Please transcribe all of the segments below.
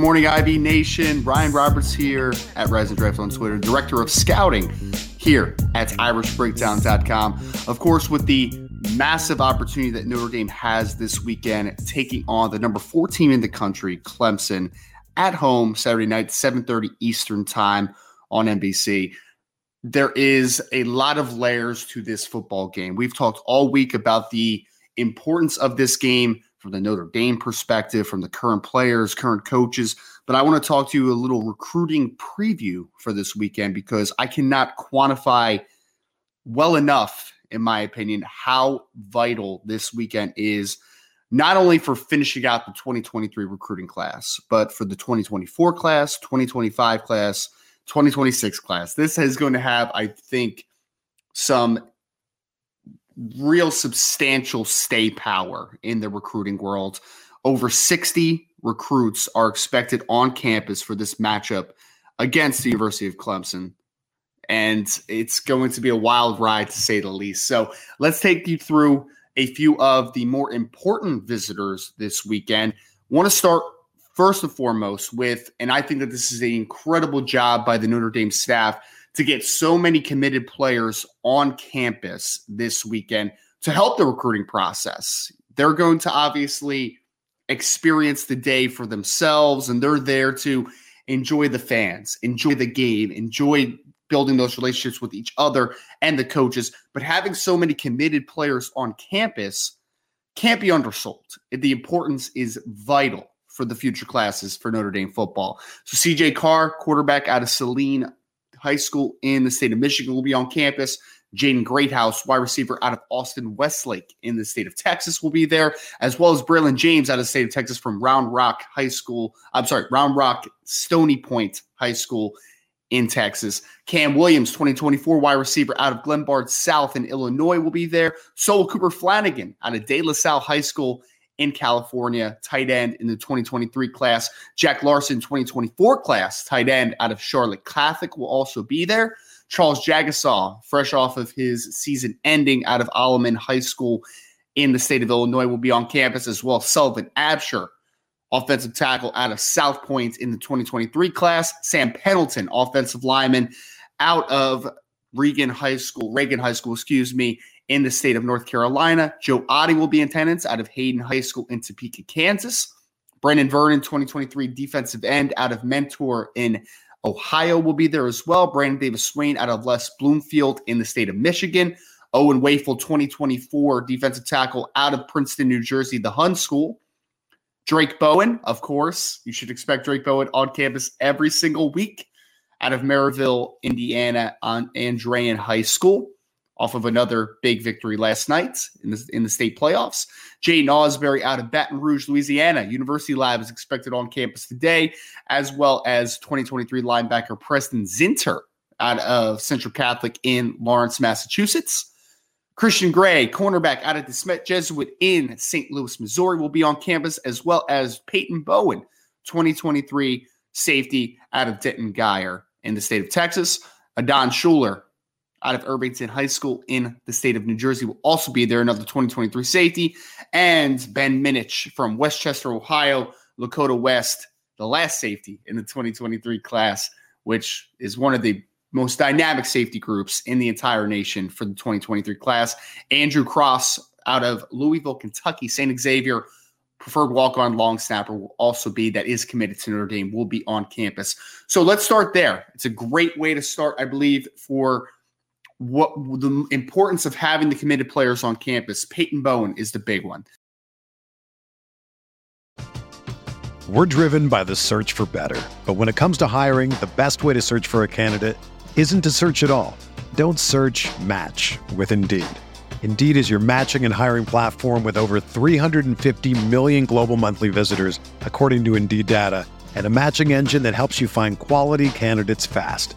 Morning, IB Nation. Ryan Roberts here at Rise and Draft on Twitter, Director of Scouting here at IrishBreakdown.com. Of course, with the massive opportunity that Notre Dame has this weekend, taking on the number four team in the country, Clemson, at home Saturday night, 7:30 Eastern Time on NBC. There is a lot of layers to this football game. We've talked all week about the importance of this game from the Notre Dame perspective, from the current players, current coaches. But I want to talk to you a little recruiting preview for this weekend because I cannot quantify well enough, in my opinion, how vital this weekend is, not only for finishing out the 2023 recruiting class, but for the 2024 class, 2025 class, 2026 class. This is going to have, I think, some real substantial stay power in the recruiting world. Over 60 recruits are expected on campus for this matchup against the University of Clemson. And it's going to be a wild ride to say the least. So let's take you through a few of the more important visitors this weekend. Want to start first and foremost with, and I think that this is an incredible job by the Notre Dame staff to get so many committed players on campus this weekend to help the recruiting process. They're going to obviously experience the day for themselves and they're there to enjoy the fans, enjoy the game, enjoy building those relationships with each other and the coaches. But having so many committed players on campus can't be undersold. The importance is vital for the future classes for Notre Dame football. So CJ Carr, quarterback out of Saline, High School in the state of Michigan will be on campus. Jaden Greathouse, wide receiver out of Austin Westlake in the state of Texas, will be there, as well as Braylon James out of the state of Texas from Round Rock High School. I'm sorry, Round Rock Stony Point High School in Texas. Cam Williams, 2024 wide receiver out of Glenbard South in Illinois, will be there. Solo Cooper Flanagan out of De La Salle High School in California, tight end in the 2023 class. Jack Larson, 2024 class, tight end out of Charlotte Catholic, will also be there. Charles Jagusah, fresh off of his season ending out of Alleman High School in the state of Illinois, will be on campus as well. Sullivan Absher, offensive tackle out of South Point in the 2023 class. Sam Pendleton, offensive lineman out of Reagan High School, Reagan High School, excuse me, in the state of North Carolina. Joe Otting will be in attendance out of Hayden High School in Topeka, Kansas. Brendan Vernon, 2023 defensive end out of Mentor in Ohio, will be there as well. Brandon Davis Swain out of West Bloomfield in the state of Michigan. Owen Wafle, 2024 defensive tackle out of Princeton, New Jersey, the Hun School. Drayk Bowen, of course, you should expect Drayk Bowen on campus every single week out of Merrillville, Indiana, on Andrean High School off of another big victory last night in the, in the state playoffs. Jay Ausberry out of Baton Rouge, Louisiana. University Lab is expected on campus today, as well as 2023 linebacker Preston Zinter out of Central Catholic in Lawrence, Massachusetts. Christian Gray, cornerback out of De Smet Jesuit in St. Louis, Missouri, will be on campus, as well as Peyton Bowen, 2023 safety out of Denton Guyer in the state of Texas. Adon Shuler, out of Irvington High School in the state of New Jersey will also be there, another 2023 safety. And Ben Minich from Westchester, Ohio, Lakota West, the last safety in the 2023 class, which is one of the most dynamic safety groups in the entire nation for the 2023 class. Andrew Cross out of Louisville, Kentucky, St. Xavier, preferred walk-on long snapper will also be that is committed to Notre Dame will be on campus. So let's start there. It's a great way to start, I believe, for what the importance of having the committed players on campus. Peyton Bowen is the big one. We're driven by the search for better. But when it comes to hiring, the best way to search for a candidate isn't to search at all. Don't search match with Indeed. Indeed is your matching and hiring platform with over 350 million global monthly visitors, according to Indeed data, and a matching engine that helps you find quality candidates fast.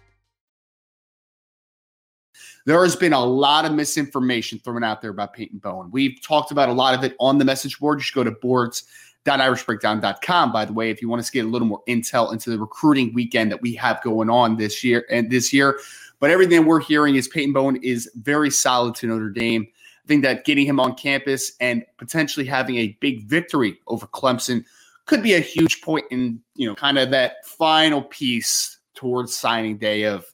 There has been a lot of misinformation thrown out there about Peyton Bowen. We've talked about a lot of it on the message board. You should go to boards.irishbreakdown.com, by the way, if you want to get a little more intel into the recruiting weekend that we have going on this year and this year. But everything we're hearing is Peyton Bowen is very solid to Notre Dame. I think that getting him on campus and potentially having a big victory over Clemson could be a huge point in, you know, kind of that final piece towards signing day of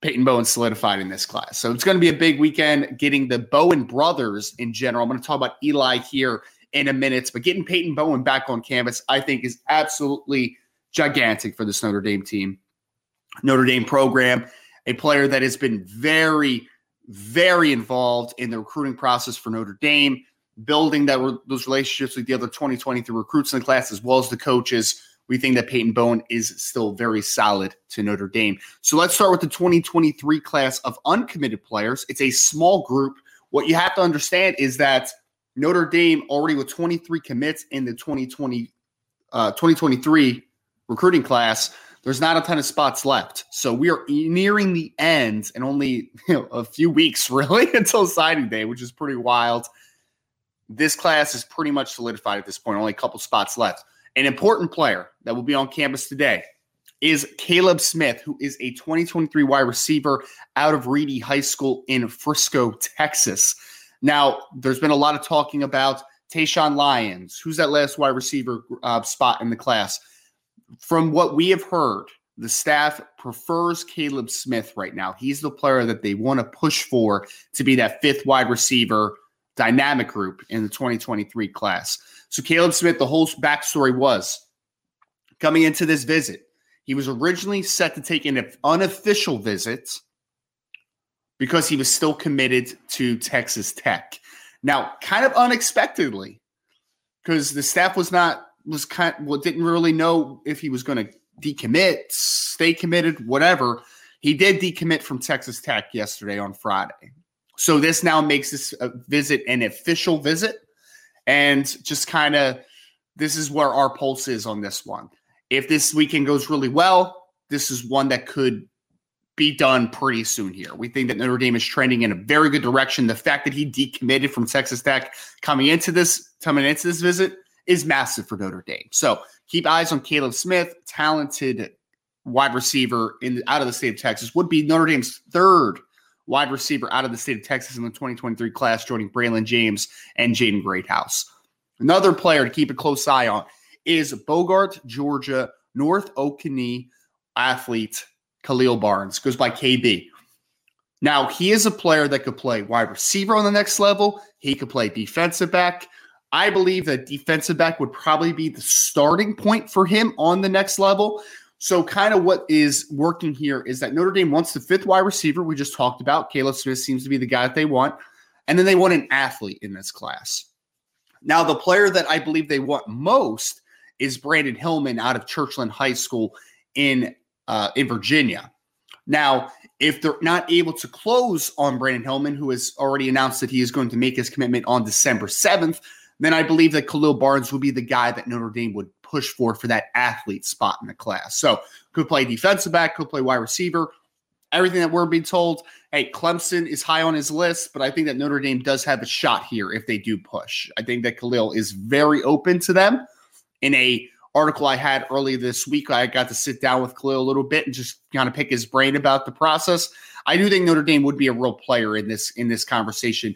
Peyton Bowen solidified in this class. So it's going to be a big weekend getting the Bowen brothers in general. I'm going to talk about Eli here in a minute, but getting Peyton Bowen back on campus, I think, is absolutely gigantic for this Notre Dame team. Notre Dame program, a player that has been very, very involved in the recruiting process for Notre Dame, building that those relationships with the other 2023 recruits in the class, as well as the coaches we think that Peyton Bowen is still very solid to Notre Dame. So let's start with the 2023 class of uncommitted players. It's a small group. What you have to understand is that Notre Dame already with 23 commits in the 2020 uh, 2023 recruiting class. There's not a ton of spots left. So we are nearing the end and only you know, a few weeks really until signing day, which is pretty wild. This class is pretty much solidified at this point, only a couple spots left. An important player that will be on campus today is Caleb Smith, who is a 2023 wide receiver out of Reedy High School in Frisco, Texas. Now, there's been a lot of talking about Tayshawn Lyons. Who's that last wide receiver uh, spot in the class? From what we have heard, the staff prefers Caleb Smith right now. He's the player that they want to push for to be that fifth wide receiver dynamic group in the 2023 class. So Caleb Smith, the whole backstory was coming into this visit, he was originally set to take an unofficial visit because he was still committed to Texas Tech. Now, kind of unexpectedly, because the staff was not was kind well didn't really know if he was going to decommit, stay committed, whatever. He did decommit from Texas Tech yesterday on Friday. So this now makes this visit an official visit and just kind of this is where our pulse is on this one. If this weekend goes really well, this is one that could be done pretty soon here. We think that Notre Dame is trending in a very good direction. The fact that he decommitted from Texas Tech coming into this coming into this visit is massive for Notre Dame. So keep eyes on Caleb Smith, talented wide receiver in out of the state of Texas, would be Notre Dame's third wide receiver out of the state of Texas in the 2023 class, joining Braylon James and Jaden Greathouse. Another player to keep a close eye on is Bogart, Georgia, North Oconee athlete Khalil Barnes, goes by KB. Now, he is a player that could play wide receiver on the next level. He could play defensive back. I believe that defensive back would probably be the starting point for him on the next level. So, kind of what is working here is that Notre Dame wants the fifth wide receiver we just talked about. Caleb Smith seems to be the guy that they want. And then they want an athlete in this class. Now, the player that I believe they want most is Brandon Hillman out of Churchland High School in uh, in Virginia. Now, if they're not able to close on Brandon Hillman, who has already announced that he is going to make his commitment on December 7th, then I believe that Khalil Barnes would be the guy that Notre Dame would push for for that athlete spot in the class. So could play defensive back, could play wide receiver. Everything that we're being told, hey, Clemson is high on his list, but I think that Notre Dame does have a shot here if they do push. I think that Khalil is very open to them. In a article I had early this week, I got to sit down with Khalil a little bit and just kind of pick his brain about the process. I do think Notre Dame would be a real player in this in this conversation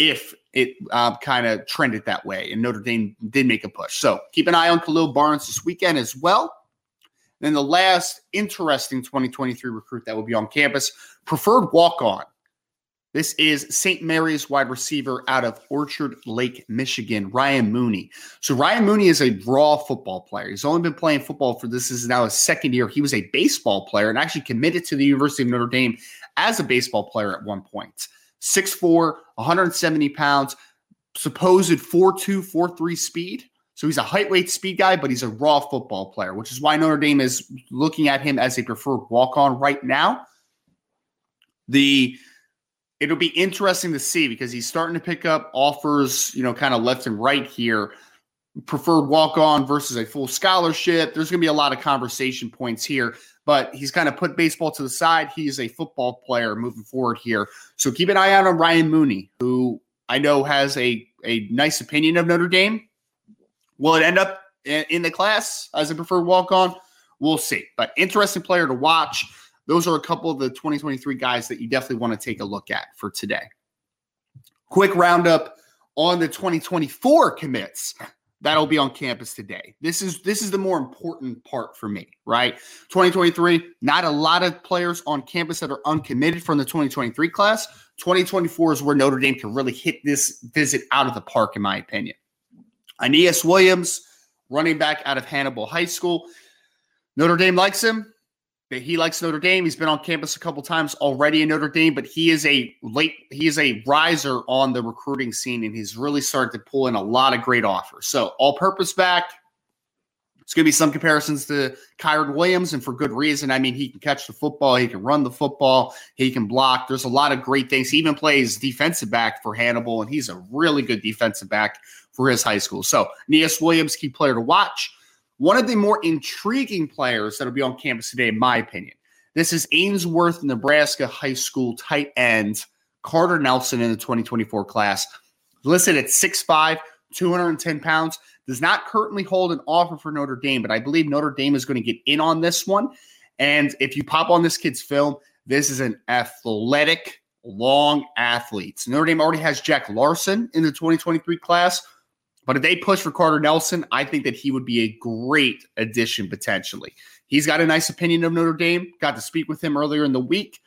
if it uh, kind of trended that way. And Notre Dame did make a push. So keep an eye on Khalil Barnes this weekend as well. Then the last interesting 2023 recruit that will be on campus, preferred walk on. This is St. Mary's wide receiver out of Orchard Lake, Michigan, Ryan Mooney. So Ryan Mooney is a raw football player. He's only been playing football for this is now his second year. He was a baseball player and actually committed to the University of Notre Dame as a baseball player at one point. 6'4, 170 pounds, supposed 4'2, 4'3 speed. So he's a height weight speed guy, but he's a raw football player, which is why Notre Dame is looking at him as a preferred walk on right now. The it'll be interesting to see because he's starting to pick up offers, you know, kind of left and right here. Preferred walk on versus a full scholarship. There's going to be a lot of conversation points here but he's kind of put baseball to the side. He's a football player moving forward here. So keep an eye out on Ryan Mooney, who I know has a, a nice opinion of Notre Dame. Will it end up in the class as a preferred walk on? We'll see. But interesting player to watch. Those are a couple of the 2023 guys that you definitely want to take a look at for today. Quick roundup on the 2024 commits that'll be on campus today. This is this is the more important part for me, right? 2023, not a lot of players on campus that are uncommitted from the 2023 class. 2024 is where Notre Dame can really hit this visit out of the park, in my opinion. Aneyas Williams, running back out of Hannibal High School. Notre Dame likes him he likes Notre Dame. He's been on campus a couple times already in Notre Dame, but he is a late he is a riser on the recruiting scene, and he's really started to pull in a lot of great offers. So all-purpose back. It's going to be some comparisons to Kyren Williams, and for good reason. I mean, he can catch the football, he can run the football, he can block. There's a lot of great things. He even plays defensive back for Hannibal, and he's a really good defensive back for his high school. So, Nias Williams, key player to watch. One of the more intriguing players that'll be on campus today, in my opinion. This is Ainsworth, Nebraska high school tight end Carter Nelson in the 2024 class. Listed at 6'5, 210 pounds. Does not currently hold an offer for Notre Dame, but I believe Notre Dame is going to get in on this one. And if you pop on this kid's film, this is an athletic, long athlete. So Notre Dame already has Jack Larson in the 2023 class but if they push for Carter Nelson, I think that he would be a great addition potentially. He's got a nice opinion of Notre Dame. Got to speak with him earlier in the week.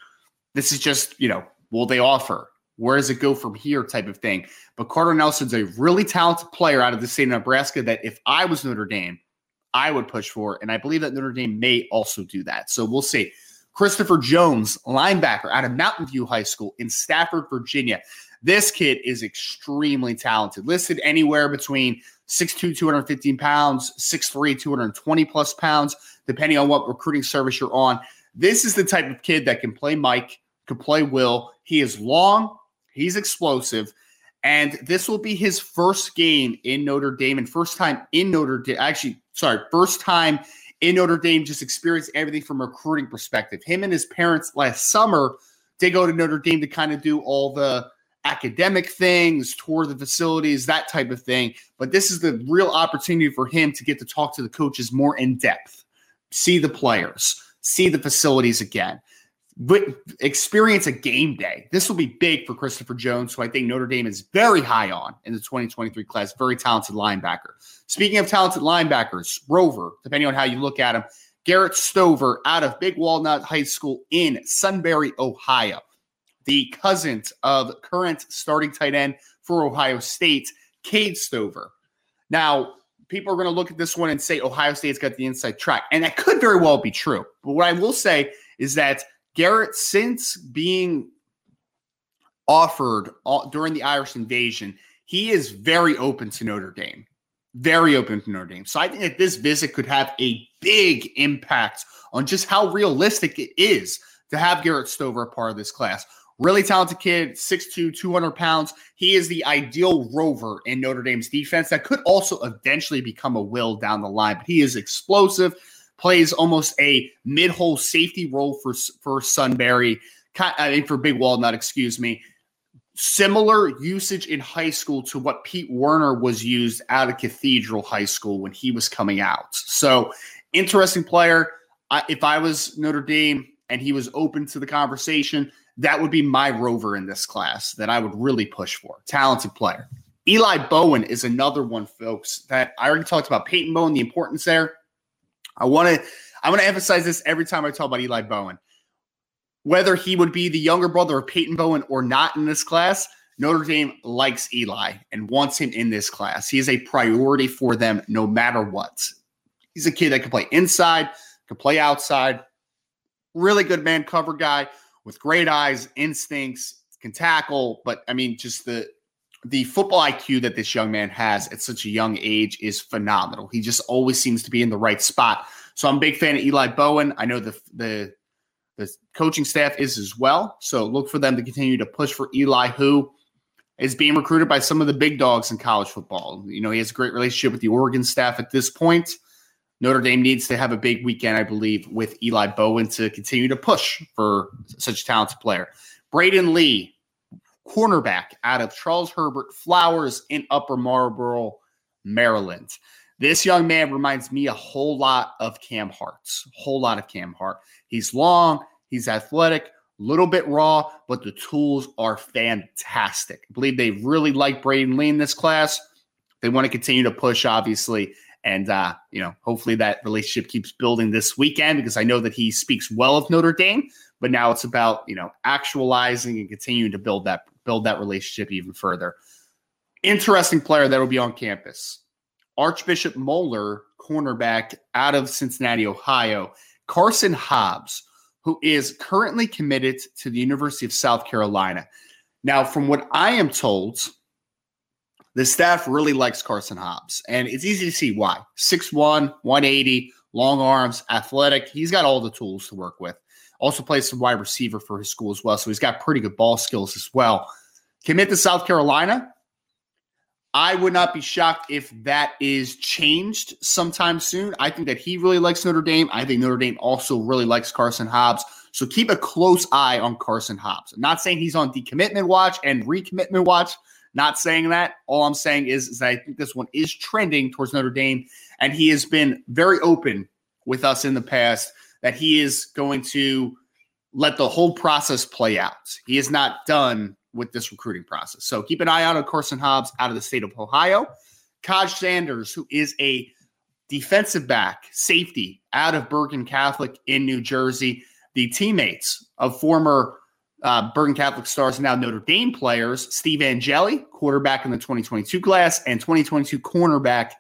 This is just, you know, will they offer? Where does it go from here type of thing? But Carter Nelson's a really talented player out of the state of Nebraska that if I was Notre Dame, I would push for. And I believe that Notre Dame may also do that. So we'll see. Christopher Jones, linebacker out of Mountain View High School in Stafford, Virginia. This kid is extremely talented, listed anywhere between 6'2, 215 pounds, 6'3, 220 plus pounds, depending on what recruiting service you're on. This is the type of kid that can play Mike, can play Will. He is long, he's explosive. And this will be his first game in Notre Dame and first time in Notre Dame. Actually, sorry, first time in Notre Dame, just experience everything from a recruiting perspective. Him and his parents last summer did go to Notre Dame to kind of do all the academic things, tour the facilities, that type of thing. But this is the real opportunity for him to get to talk to the coaches more in depth, see the players, see the facilities again but experience a game day. This will be big for Christopher Jones, who I think Notre Dame is very high on in the 2023 class. Very talented linebacker. Speaking of talented linebackers, Rover, depending on how you look at him, Garrett Stover out of Big Walnut High School in Sunbury, Ohio. The cousin of current starting tight end for Ohio State, Cade Stover. Now, people are going to look at this one and say Ohio State's got the inside track, and that could very well be true. But what I will say is that Garrett, since being offered during the Irish invasion, he is very open to Notre Dame. Very open to Notre Dame. So I think that this visit could have a big impact on just how realistic it is to have Garrett Stover a part of this class. Really talented kid, 6'2, 200 pounds. He is the ideal rover in Notre Dame's defense that could also eventually become a will down the line, but he is explosive plays almost a mid-hole safety role for for Sunbury, I mean for Big Walnut, excuse me. Similar usage in high school to what Pete Werner was used out of Cathedral High School when he was coming out. So, interesting player. I, if I was Notre Dame and he was open to the conversation, that would be my rover in this class that I would really push for. Talented player. Eli Bowen is another one, folks, that I already talked about Peyton Bowen, the importance there. I want to I want to emphasize this every time I talk about Eli Bowen. Whether he would be the younger brother of Peyton Bowen or not in this class, Notre Dame likes Eli and wants him in this class. He is a priority for them no matter what. He's a kid that can play inside, can play outside. Really good man cover guy with great eyes, instincts, can tackle, but I mean just the the football IQ that this young man has at such a young age is phenomenal. He just always seems to be in the right spot. So I'm a big fan of Eli Bowen. I know the the the coaching staff is as well. So look for them to continue to push for Eli, who is being recruited by some of the big dogs in college football. You know, he has a great relationship with the Oregon staff at this point. Notre Dame needs to have a big weekend, I believe, with Eli Bowen to continue to push for such a talented player. Braden Lee, cornerback out of Charles Herbert Flowers in Upper Marlboro, Maryland. This young man reminds me a whole lot of Cam Hart's, whole lot of Cam Hart. He's long, he's athletic, a little bit raw, but the tools are fantastic. I believe they really like Braden Lee in this class. They want to continue to push, obviously, and uh, you know, hopefully that relationship keeps building this weekend because I know that he speaks well of Notre Dame. But now it's about you know actualizing and continuing to build that build that relationship even further. Interesting player that will be on campus. Archbishop Moeller, cornerback out of Cincinnati, Ohio. Carson Hobbs, who is currently committed to the University of South Carolina. Now, from what I am told, the staff really likes Carson Hobbs, and it's easy to see why. 6'1, 180, long arms, athletic. He's got all the tools to work with. Also plays some wide receiver for his school as well. So he's got pretty good ball skills as well. Commit to South Carolina. I would not be shocked if that is changed sometime soon. I think that he really likes Notre Dame. I think Notre Dame also really likes Carson Hobbs. So keep a close eye on Carson Hobbs. I'm not saying he's on decommitment watch and recommitment watch. Not saying that. All I'm saying is, is that I think this one is trending towards Notre Dame, and he has been very open with us in the past that he is going to let the whole process play out. He is not done with this recruiting process. So keep an eye out on Carson Hobbs out of the state of Ohio. Kaj Sanders, who is a defensive back, safety out of Bergen Catholic in New Jersey. The teammates of former uh, Bergen Catholic stars, now Notre Dame players, Steve Angeli, quarterback in the 2022 class, and 2022 cornerback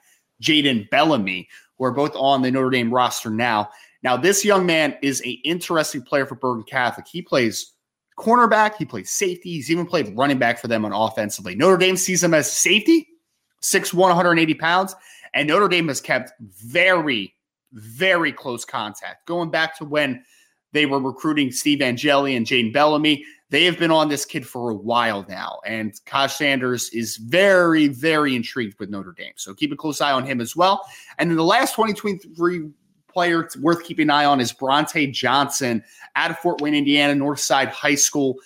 Jaden Bellamy, who are both on the Notre Dame roster now. Now, this young man is an interesting player for Bergen Catholic. He plays cornerback, he plays safety, he's even played running back for them on offensively. Notre Dame sees him as safety, 6'1, 180 pounds. And Notre Dame has kept very, very close contact. Going back to when they were recruiting Steve Angeli and Jaden Bellamy, they have been on this kid for a while now. And Kosh Sanders is very, very intrigued with Notre Dame. So keep a close eye on him as well. And then the last 2023 player worth keeping an eye on is Bronte Johnson out of Fort Wayne, Indiana, Northside High School.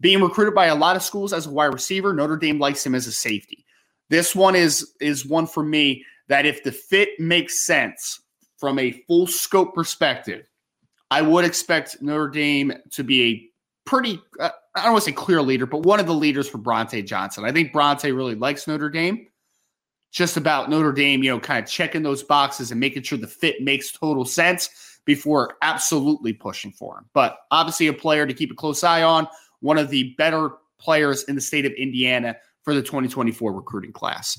Being recruited by a lot of schools as a wide receiver, Notre Dame likes him as a safety. This one is is one for me that if the fit makes sense from a full scope perspective, I would expect Notre Dame to be a pretty, uh, I don't want to say clear leader, but one of the leaders for Bronte Johnson. I think Bronte really likes Notre Dame. Just about Notre Dame, you know, kind of checking those boxes and making sure the fit makes total sense before absolutely pushing for him. But obviously, a player to keep a close eye on, one of the better players in the state of Indiana for the 2024 recruiting class.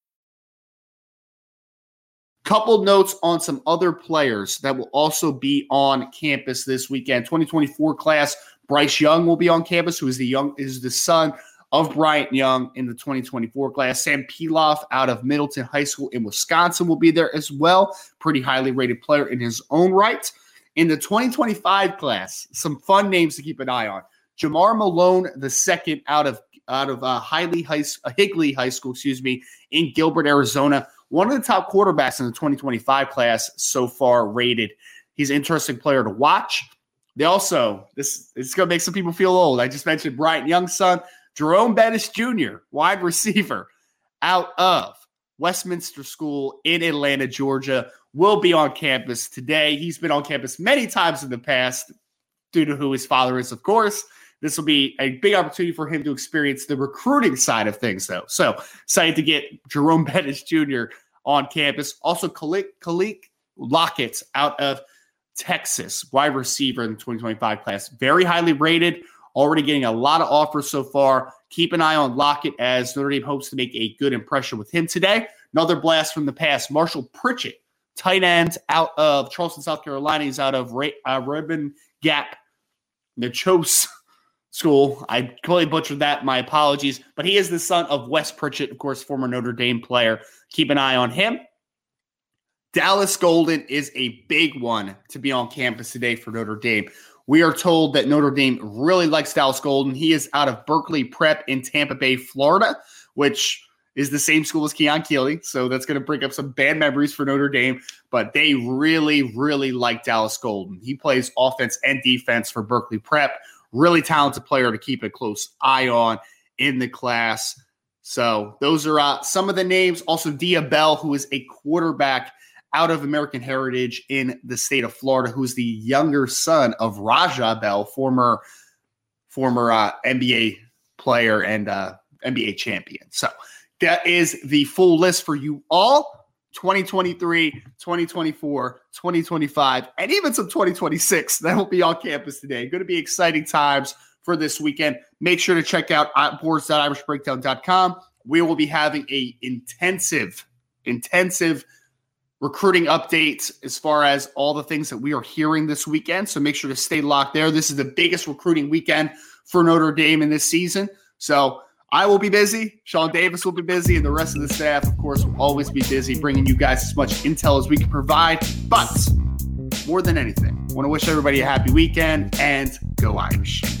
Couple notes on some other players that will also be on campus this weekend. 2024 class, Bryce Young will be on campus, who is the young is the son of Bryant Young in the 2024 class. Sam Pilov out of Middleton High School in Wisconsin will be there as well. Pretty highly rated player in his own right. In the 2025 class, some fun names to keep an eye on. Jamar Malone, the second out of out of uh, High, uh, Higley High School, excuse me, in Gilbert, Arizona one of the top quarterbacks in the 2025 class so far rated. He's an interesting player to watch. They also, this, this is going to make some people feel old. I just mentioned Bryant Young's son, Jerome Bettis Jr., wide receiver out of Westminster School in Atlanta, Georgia, will be on campus today. He's been on campus many times in the past due to who his father is, of course. This will be a big opportunity for him to experience the recruiting side of things, though. So excited to get Jerome Bettis Jr. on campus. Also, Kaliq, Kaliq Lockett out of Texas, wide receiver in the 2025 class. Very highly rated, already getting a lot of offers so far. Keep an eye on Lockett as Notre Dame hopes to make a good impression with him today. Another blast from the past, Marshall Pritchett, tight end out of Charleston, South Carolina. He's out of Ray, uh, Ribbon Gap, Nachos school. I completely butchered that. My apologies. But he is the son of Wes Pritchett, of course, former Notre Dame player. Keep an eye on him. Dallas Golden is a big one to be on campus today for Notre Dame. We are told that Notre Dame really likes Dallas Golden. He is out of Berkeley Prep in Tampa Bay, Florida, which is the same school as Keon Keeley. So that's going to bring up some bad memories for Notre Dame. But they really, really like Dallas Golden. He plays offense and defense for Berkeley Prep. Really talented player to keep a close eye on in the class. So those are uh, some of the names. Also, Dia Bell, who is a quarterback out of American Heritage in the state of Florida, who is the younger son of Raja Bell, former former uh, NBA player and uh, NBA champion. So that is the full list for you all. 2023, 2024, 2025, and even some 2026 that will be on campus today. Going to be exciting times for this weekend. Make sure to check out boards.irishbreakdown.com. We will be having a intensive, intensive recruiting update as far as all the things that we are hearing this weekend. So make sure to stay locked there. This is the biggest recruiting weekend for Notre Dame in this season. So I will be busy. Sean Davis will be busy, and the rest of the staff, of course, will always be busy bringing you guys as much intel as we can provide. But more than anything, I want to wish everybody a happy weekend and go Irish.